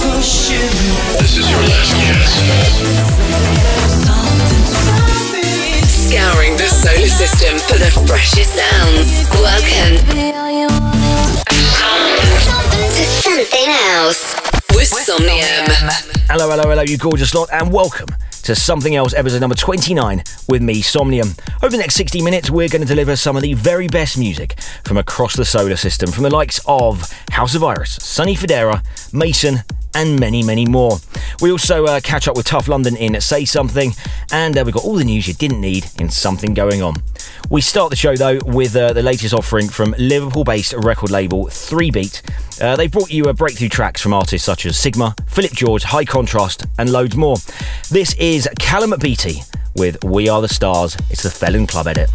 This is your last Scouring the solar system for the freshest sounds. Welcome to something else with Somnium. Hello, hello, hello, you gorgeous lot, and welcome to Something Else, episode number 29, with me, Somnium. Over the next 60 minutes, we're going to deliver some of the very best music from across the solar system, from the likes of House of Iris, Sonny Fodera, Mason, and many, many more. We also uh, catch up with Tough London in Say Something, and uh, we've got all the news you didn't need in Something Going On. We start the show though with uh, the latest offering from Liverpool based record label 3 Beat. Uh, they brought you uh, breakthrough tracks from artists such as Sigma, Philip George, High Contrast, and loads more. This is Callum Beattie with We Are the Stars. It's the Felon Club edit.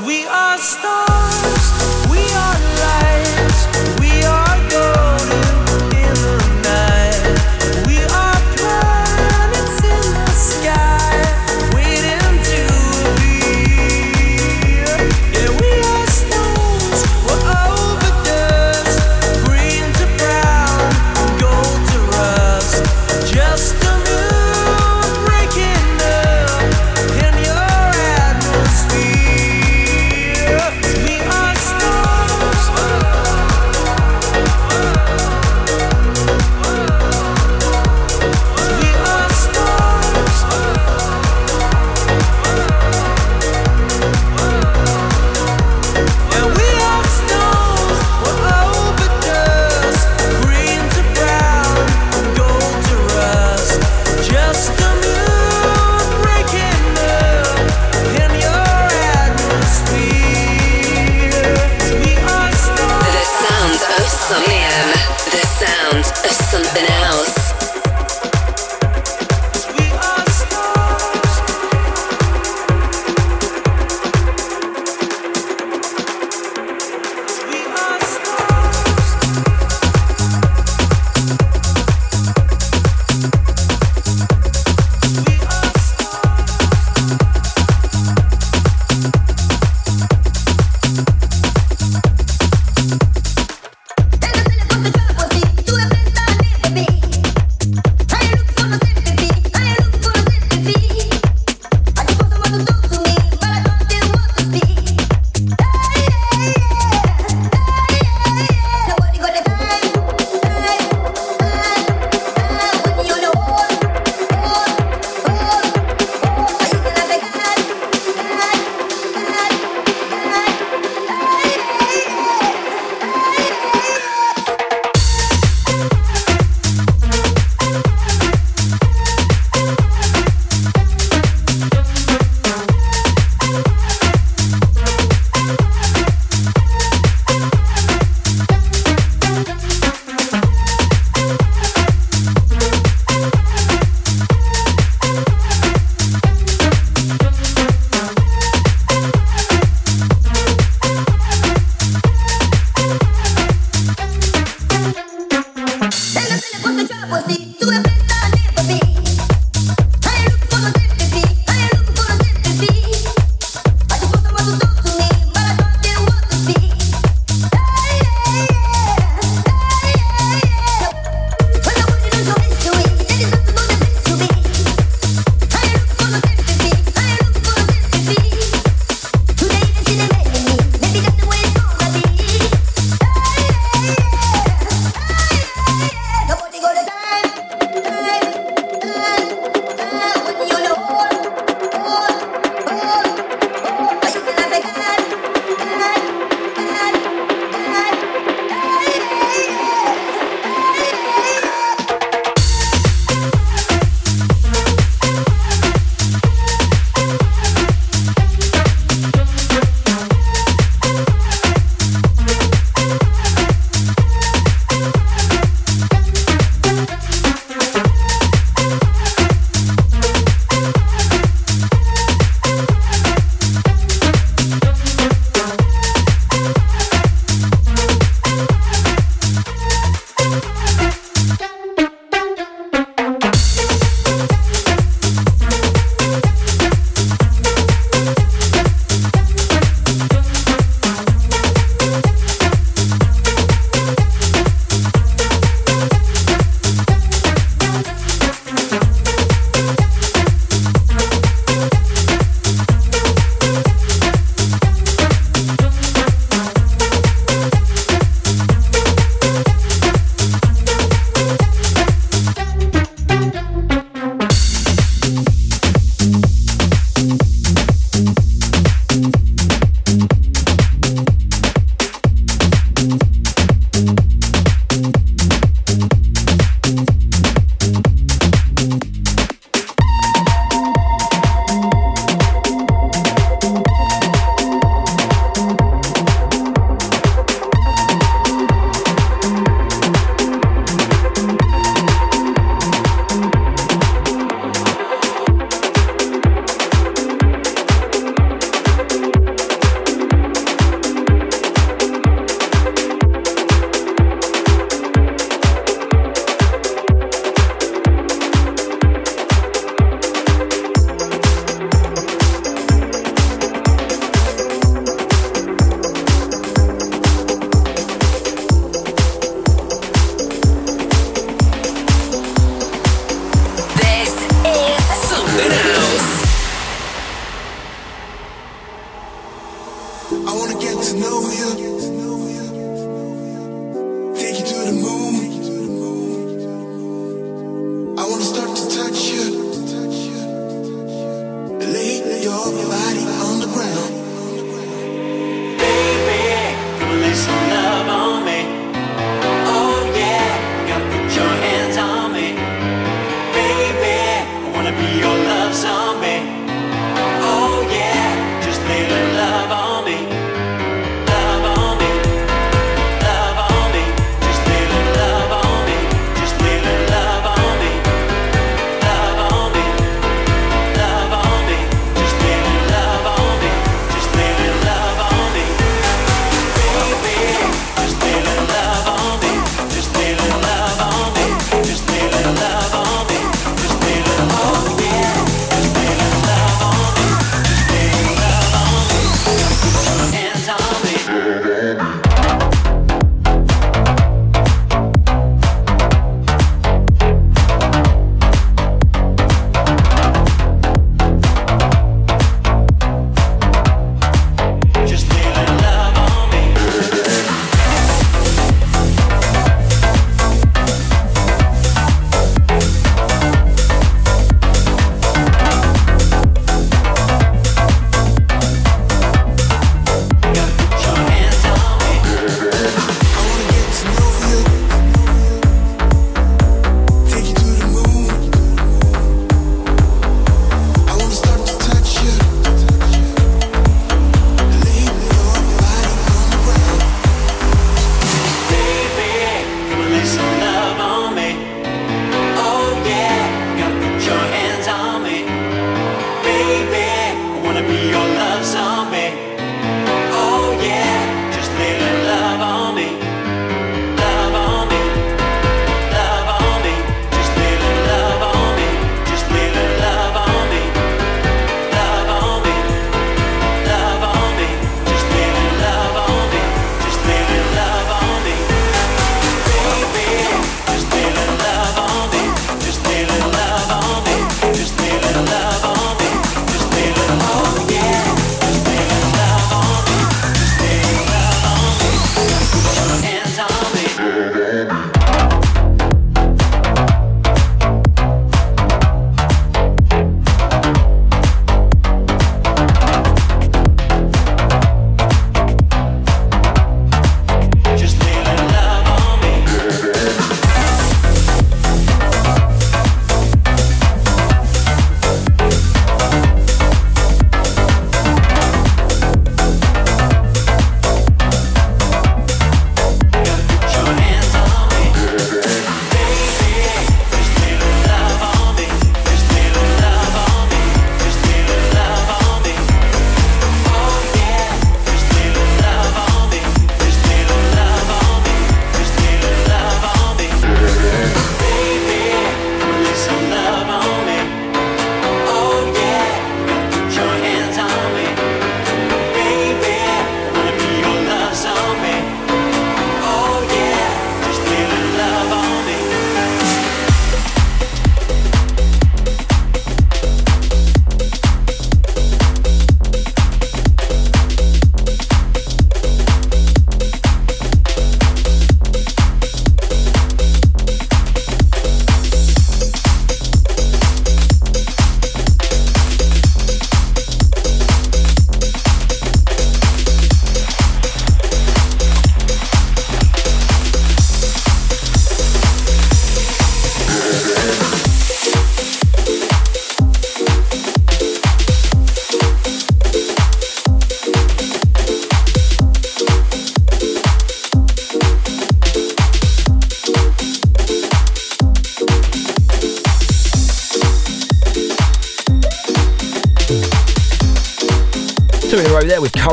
We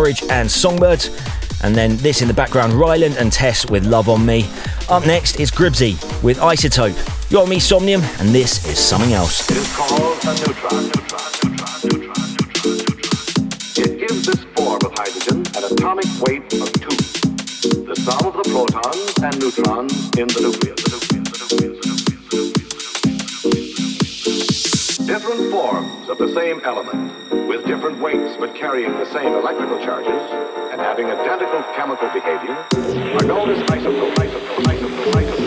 Courage and Songbirds. And then this in the background, Ryland and Tess with Love on Me. Up next is Gribsy with Isotope. You're me, Somnium, and this is something else. It is called a neutron. It gives this form of hydrogen an atomic weight of two. The sum of the protons and neutrons in the nucleus. Of the same element, with different weights but carrying the same electrical charges and having identical chemical behavior, are known as isotope, isotope, isotope,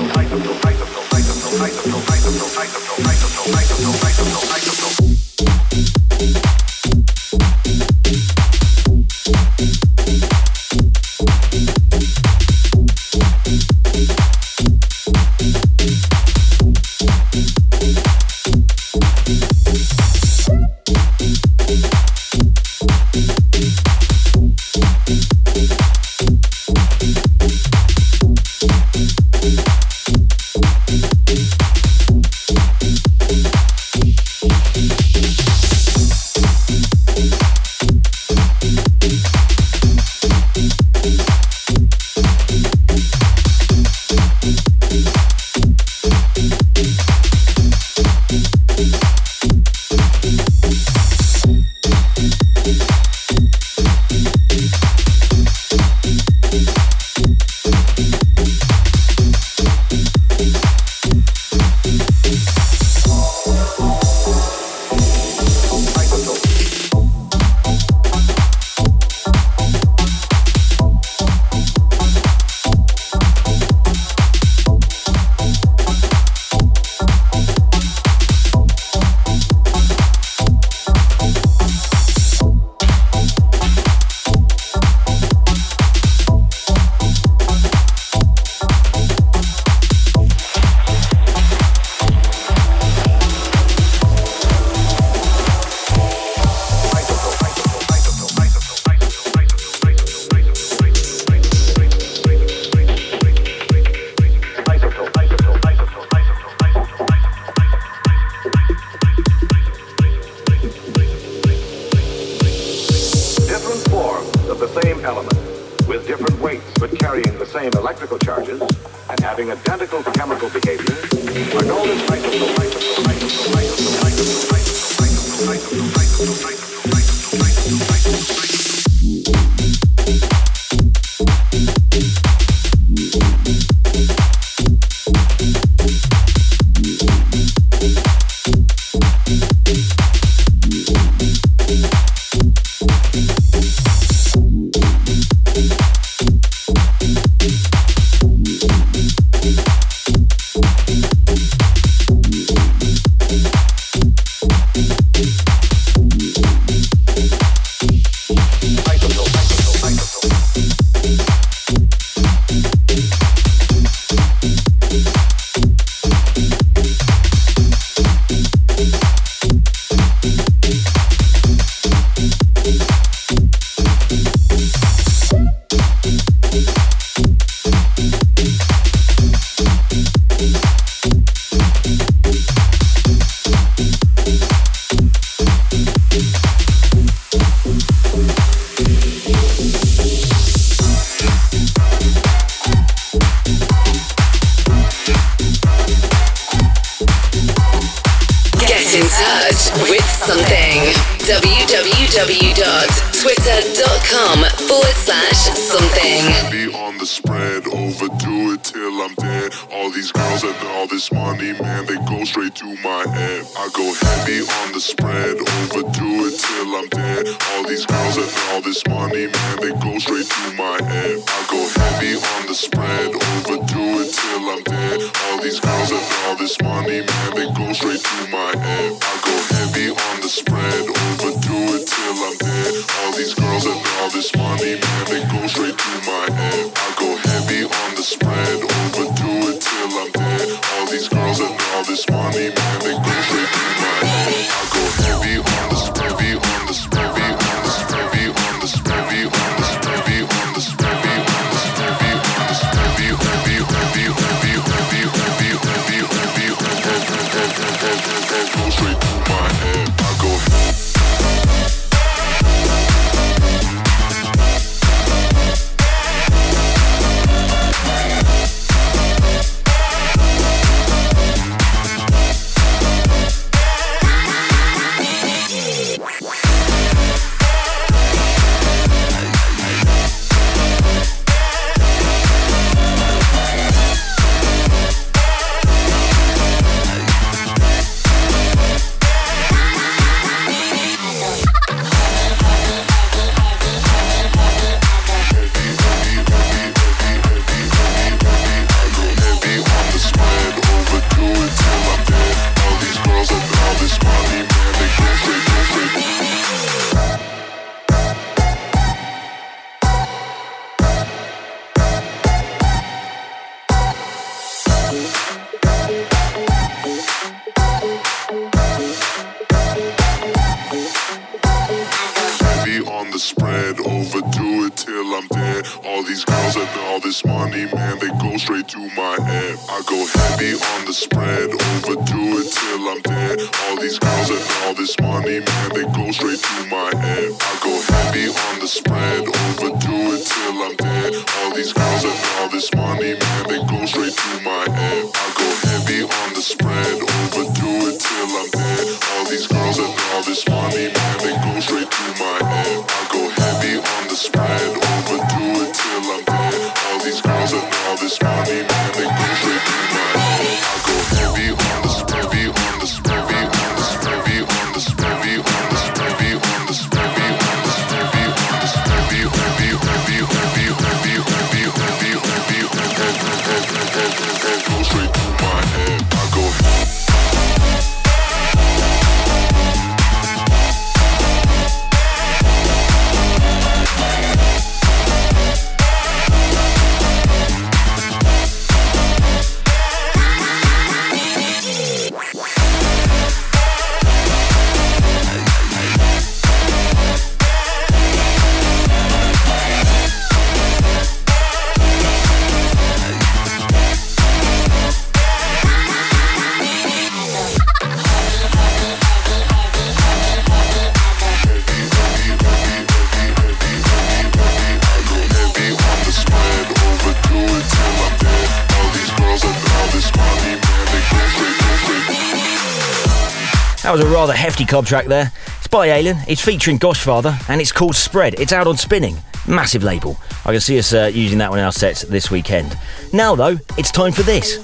rather hefty cob track there. It's by Alien, it's featuring Goshfather, and it's called Spread. It's out on Spinnin'. Massive label. I can see us uh, using that one in our sets this weekend. Now, though, it's time for this.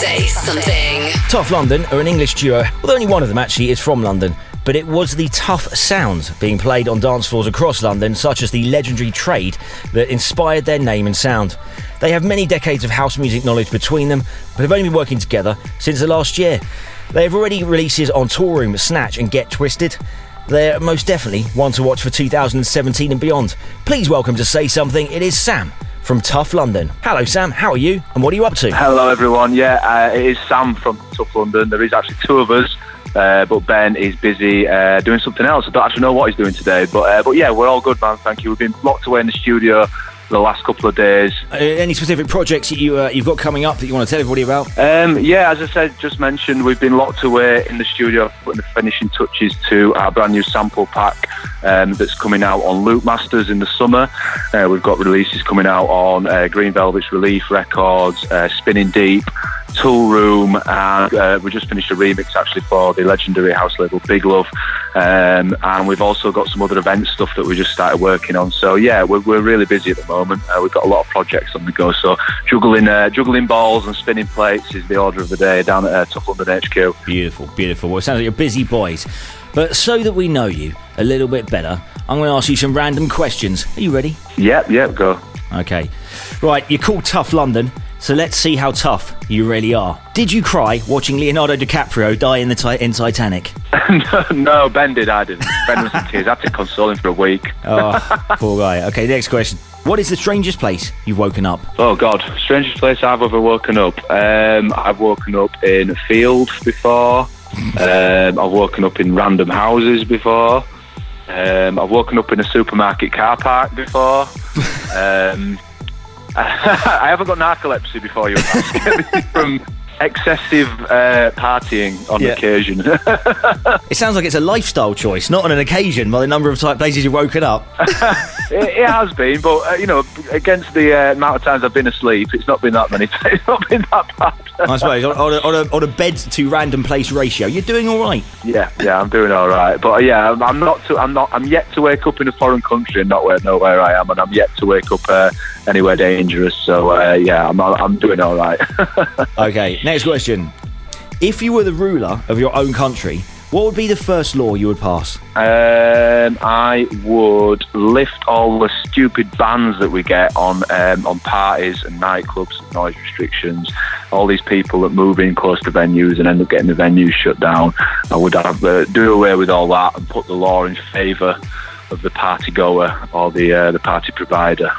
Say something. Tough London are an English duo, although only one of them actually is from London, but it was the tough sounds being played on dance floors across London, such as the legendary Trade, that inspired their name and sound. They have many decades of house music knowledge between them, but have only been working together since the last year. They have already releases on Toolroom, Snatch, and Get Twisted. They're most definitely one to watch for 2017 and beyond. Please welcome to Say Something, it is Sam from Tough London. Hello, Sam, how are you, and what are you up to? Hello, everyone. Yeah, uh, it is Sam from Tough London. There is actually two of us, uh, but Ben is busy uh, doing something else. I don't actually know what he's doing today, but uh, but yeah, we're all good, man. Thank you. We've been locked away in the studio the last couple of days. Uh, any specific projects that you, uh, you've got coming up that you want to tell everybody about? Um, yeah, as I said, just mentioned, we've been locked away in the studio putting the finishing touches to our brand new sample pack um, that's coming out on Loopmasters in the summer. Uh, we've got releases coming out on uh, Green Velvet's Relief Records, uh, Spinnin' Deep, Toolroom, and uh, we just finished a remix actually for the legendary house label Big Love. Um, and we've also got some other event stuff that we just started working on. So yeah, we're, we're really busy at the moment. Uh, we've got a lot of projects on the go. So juggling uh, juggling balls and spinning plates is the order of the day down at uh, Tough London HQ. Beautiful, beautiful. Well, it sounds like you're busy boys. But so that we know you a little bit better, I'm going to ask you some random questions. Are you ready? Yep, yep, go. Okay. Right, you're called Tough London, so let's see how tough you really are. Did you cry watching Leonardo DiCaprio die in the ti- in Titanic? no, no, Ben did. I didn't. Ben was in tears. I had to console him for a week. Oh, poor guy. Okay, next question. What is the strangest place you've woken up? Oh God, strangest place I've ever woken up. Um, I've woken up in a field before. Um, I've woken up in random houses before. Um, I've woken up in a supermarket car park before. Um, I haven't got narcolepsy before you ask. from excessive uh, partying on Yeah. occasion. It sounds like it's a lifestyle choice, not on an occasion by the number of type places you've woken up. it, it has been, but uh, you know, against the uh, amount of times I've been asleep, it's not been that many. It's not been that bad. I suppose on, on, a, on, a, on a bed to random place ratio, you're doing all right. Yeah, yeah, I'm doing all right. But uh, yeah, I'm, I'm not. To, I'm not. I'm yet to wake up in a foreign country and not where, know where I am, and I'm yet to wake up uh, anywhere dangerous. So uh, yeah, I'm. I'm doing all right. Okay, next question. If you were the ruler of your own country, what would be the first law you would pass? um, I would lift all the stupid bans that we get on um, on parties and nightclubs, and noise restrictions. All these people that move in close to venues and end up getting the venues shut down. I would have uh, do away with all that and put the law in favour of the party goer or the uh, the party provider.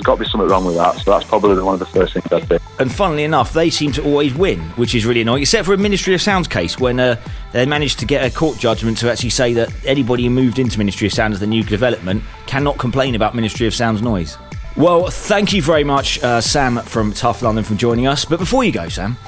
There's got to be something wrong with that. So that's probably one of the first things I'd do. And funnily enough, they seem to always win, which is really annoying, except for a Ministry of Sounds case when uh, they managed to get a court judgment to actually say that anybody who moved into Ministry of Sound as the new development cannot complain about Ministry of Sound's noise. Well, thank you very much, uh, Sam from Tough London, for joining us. But before you go, Sam,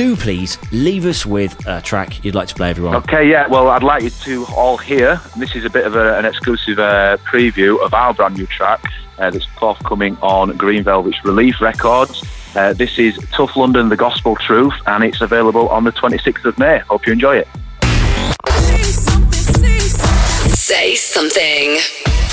do please leave us with a track you'd like to play, everyone. Okay, yeah. Well, I'd like you to all hear. This is a bit of a, an exclusive uh, preview of our brand new track uh, that's forthcoming on Green Velvet's Relief Records. Uh, this is Tough London, The Gospel Truth, and it's available on the 26th of May. Hope you enjoy it. Say something. Huge thanks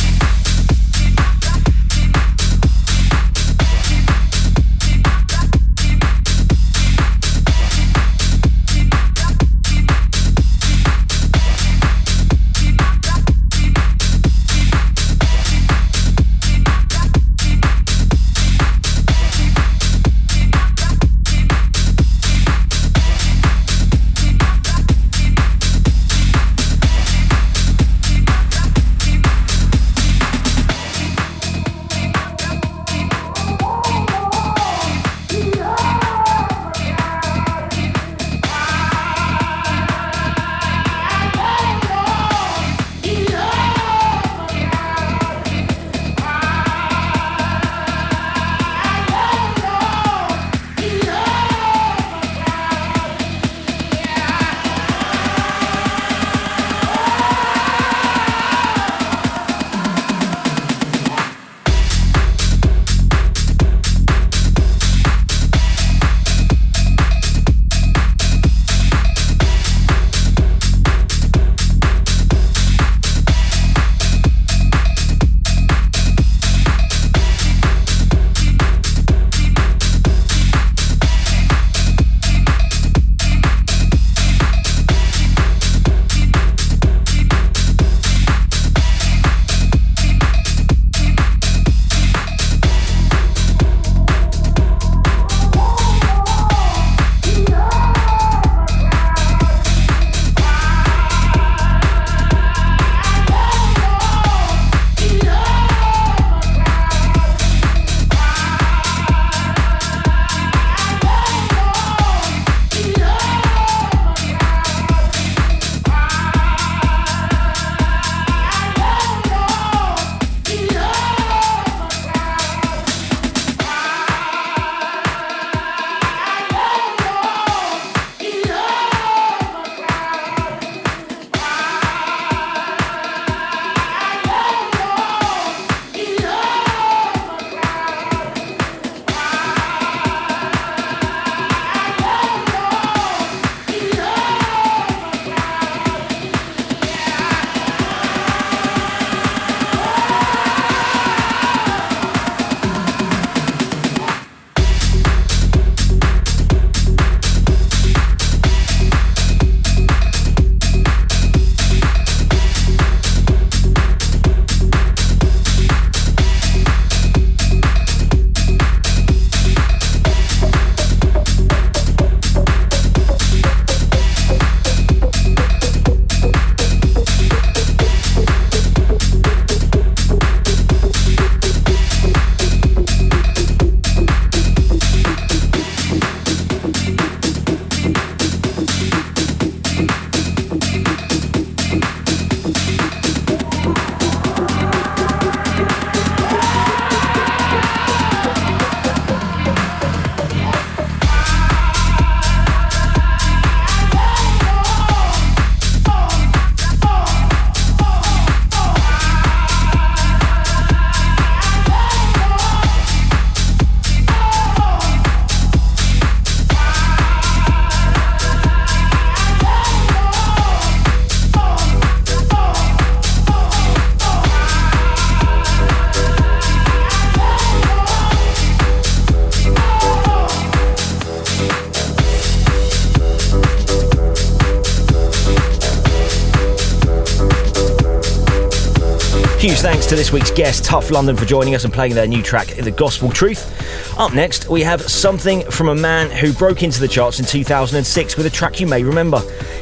to this week's guest, Tough London, for joining us and playing their new track, The Gospel Truth. Up next, we have something from a man who broke into the charts in 2006 with a track you may remember.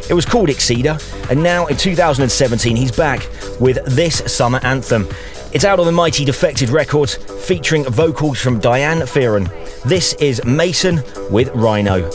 It was called Exceeder, and now in 2017, he's back with this summer anthem. It's out on the Mighty Defected Records, featuring vocals from Diane Fearon. This is Mason with Rhino.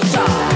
top.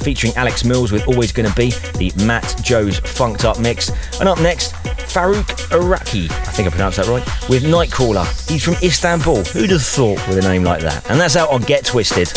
Featuring Alex Mills with Always Gonna Be, the Matt Joe's Funked Up mix. And up next, Faruk Araki, I think I pronounced that right, with Nightcrawler. He's from Istanbul. Who'd have thought with a name like that? And that's out on Get Twisted.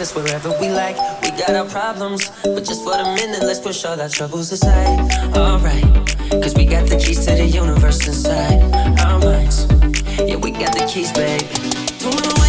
Wherever we like. We got our problems, but just for the minute, let's push all our troubles aside. Alright, cause we got the keys to the universe inside our minds. Yeah, we got the keys, baby. Don't wanna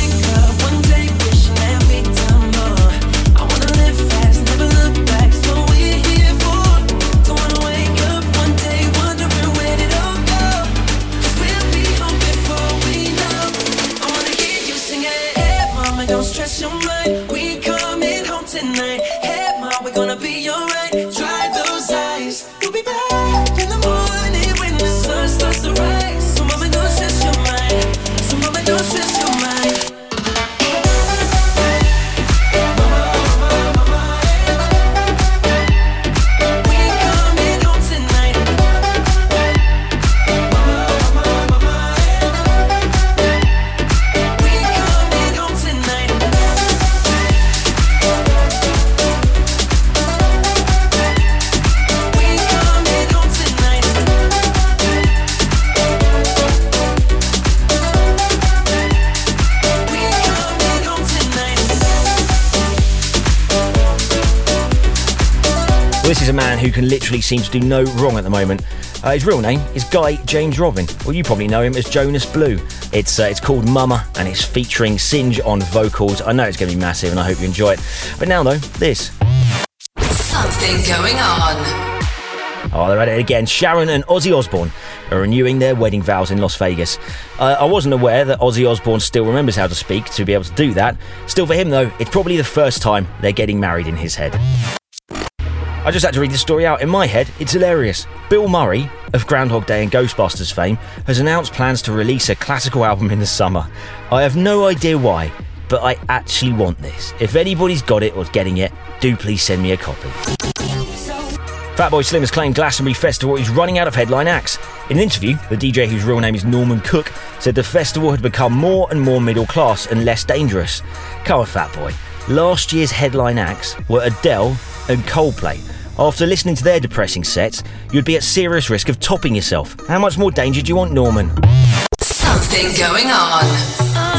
who can literally seem to do no wrong at the moment. Uh, his real name is Guy James Robin. Well, you probably know him as Jonas Blue. It's uh, it's called Mama and it's featuring Singe on vocals. I know it's going to be massive and I hope you enjoy it. But now though, this. Something going on. Oh, they're at it again. Sharon and Ozzy Osbourne are renewing their wedding vows in Las Vegas. Uh, I wasn't aware that Ozzy Osbourne still remembers how to speak to be able to do that. Still, for him though, it's probably the first time they're getting married in his head. I just had to read this story out. In my head, it's hilarious. Bill Murray, of Groundhog Day and Ghostbusters fame, has announced plans to release a classical album in the summer. I have no idea why, but I actually want this. If anybody's got it or is getting it, do please send me a copy. Fatboy Slim has claimed Glastonbury Festival is running out of headline acts. In an interview, the DJ, whose real name is Norman Cook, said the festival had become more and more middle class and less dangerous. Come on, Fatboy. Last year's headline acts were Adele and Coldplay. After listening to their depressing sets, you'd be at serious risk of topping yourself. How much more danger do you want, Norman? Something going on.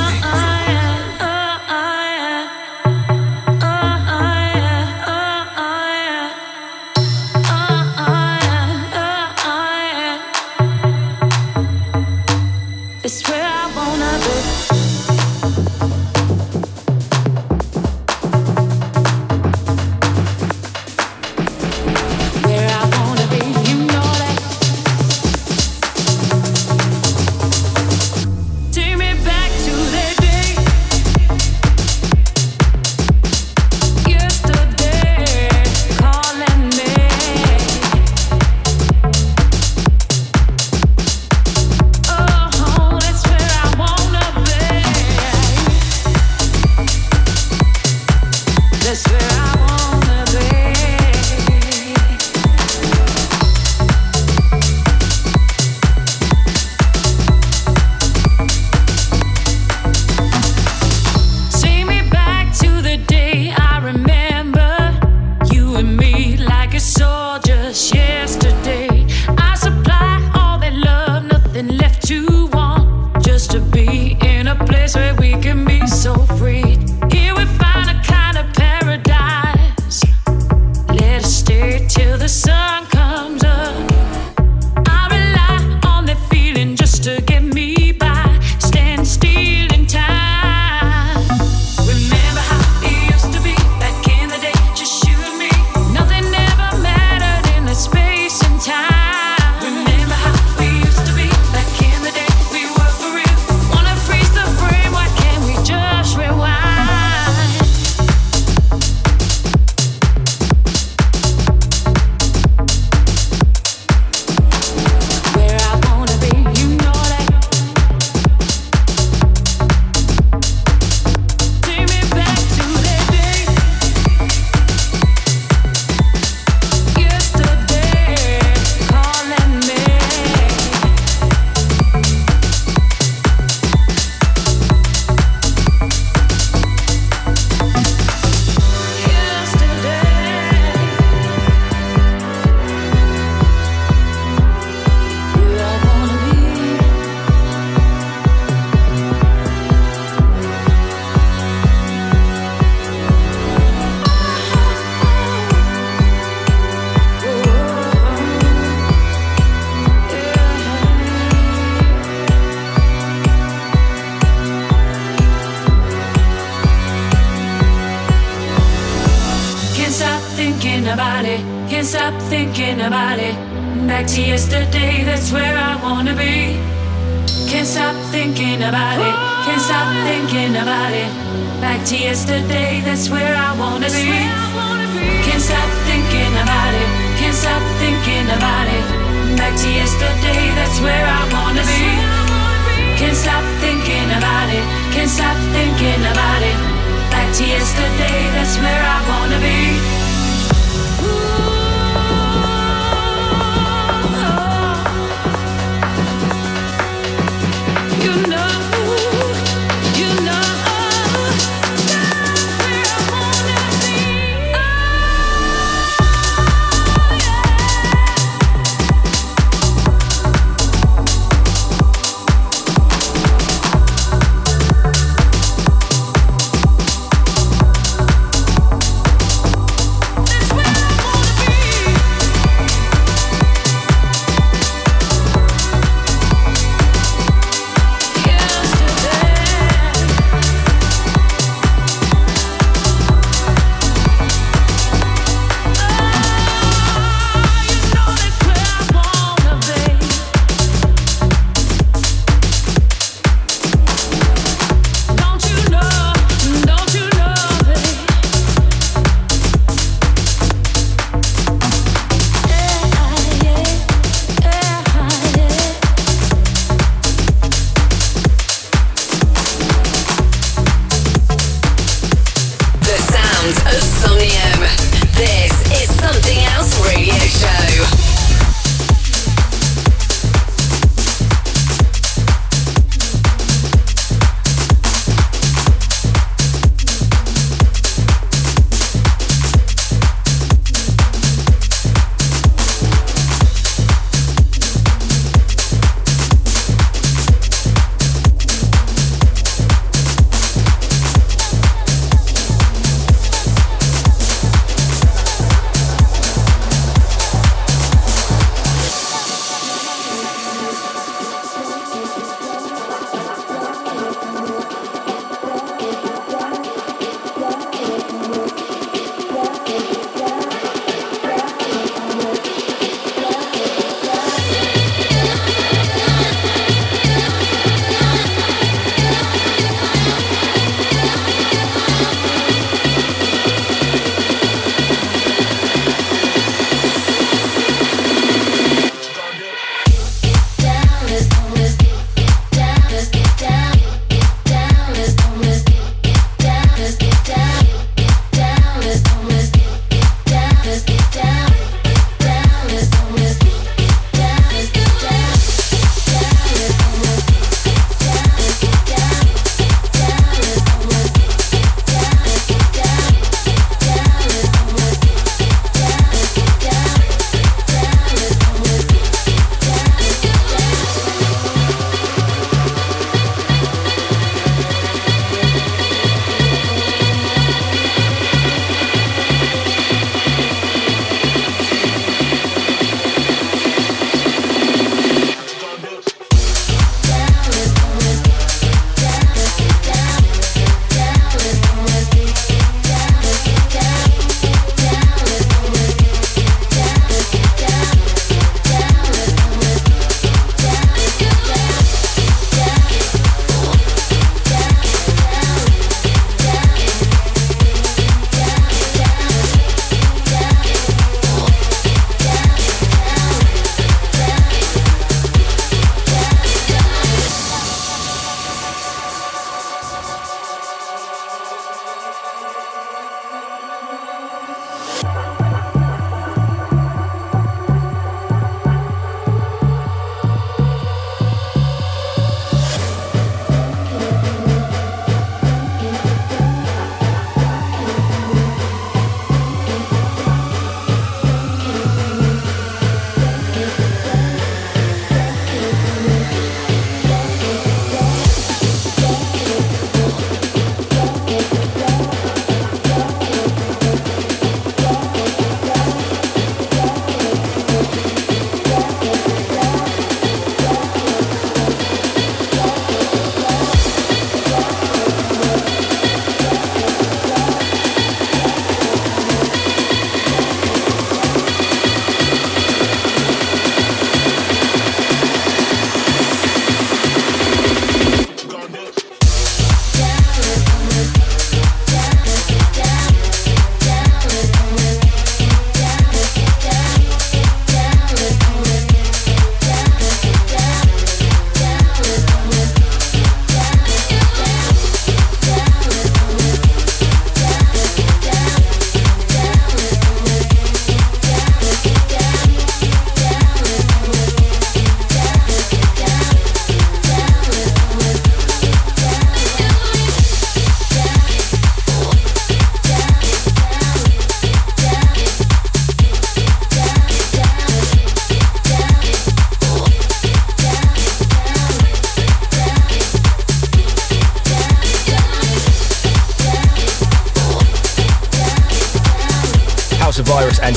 Can't stop thinking about it. Back to yesterday, that's where I wanna be. Can't stop thinking about it. Can't stop thinking about it. Back to yesterday, that's where I wanna be. Can't stop thinking about it. Can't stop thinking about it. Back to yesterday, that's where I wanna be. Can't stop thinking about it. Can't stop thinking about it. Back to yesterday, that's where I wanna be.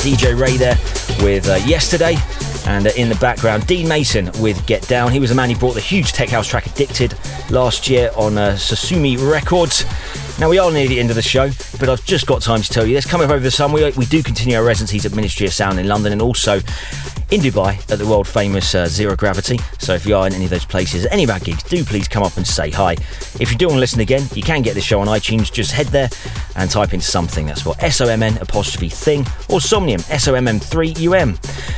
DJ Ray there with uh, Yesterday. And uh, in the background, Dean Mason with Get Down. He was the man who brought the huge tech house track Addicted last year on uh, Sosumi Records. Now, we are near the end of the show, but I've just got time to tell you this. Coming over the summer, we, we do continue our residencies at Ministry of Sound in London and also in Dubai at the world famous uh, Zero Gravity. So if you are in any of those places, any of our gigs, do please come up and say hi. If you do want to listen again, you can get the show on iTunes. Just head there and type in something. That's what S O M N apostrophe thing or Somnium S O M M 3 U M.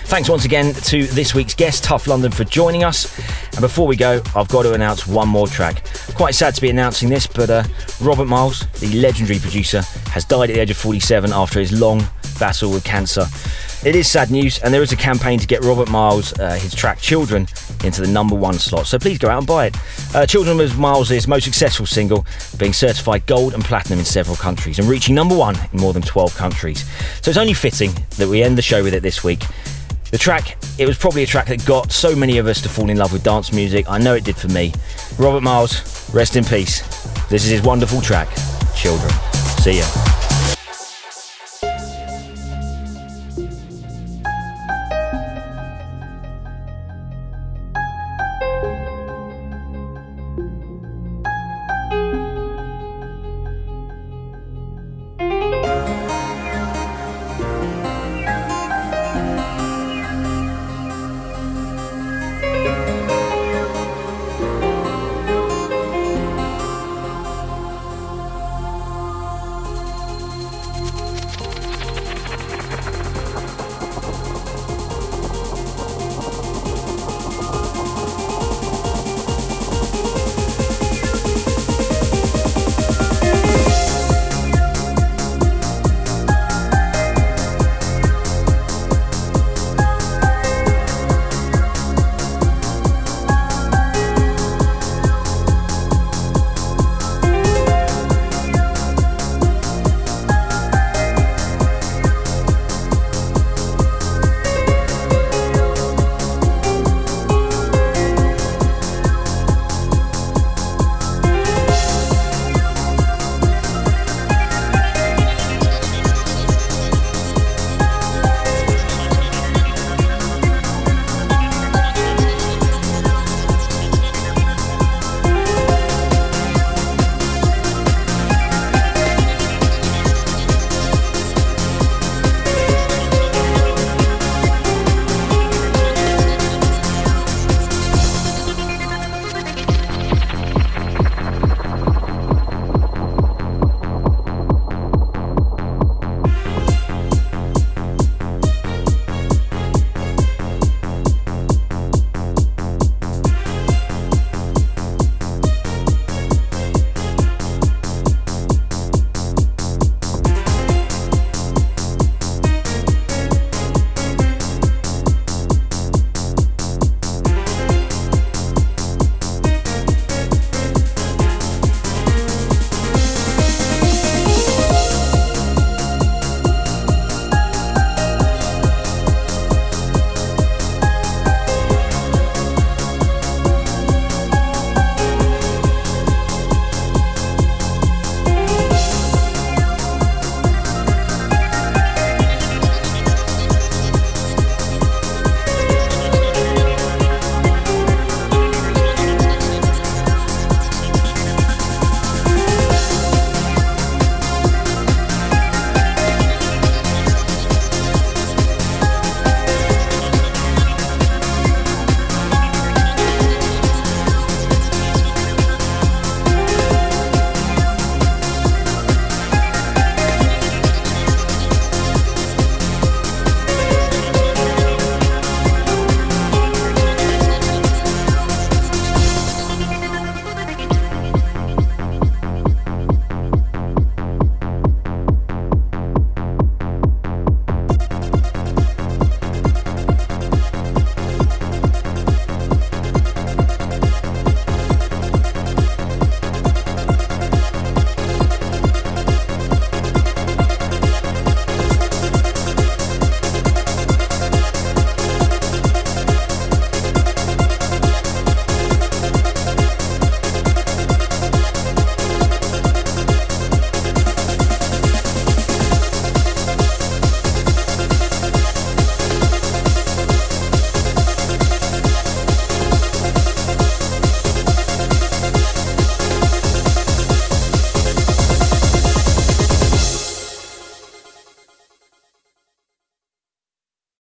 Thanks once again to this week's guest, Tough London, for joining us. And before we go, I've got to announce one more track. Quite sad to be announcing this, but uh, Robert Miles, the legendary producer, has died at the age of 47 after his long battle with cancer. It is sad news, and there is a campaign to get Robert Miles, uh, his track Children, into the number one slot. So please go out and buy it. Uh, Children was Miles' most successful single, being certified gold and platinum in several countries and reaching number one in more than 12 countries. So it's only fitting that we end the show with it this week. The track, it was probably a track that got so many of us to fall in love with dance music. I know it did for me. Robert Miles, rest in peace. This is his wonderful track, Children. See ya.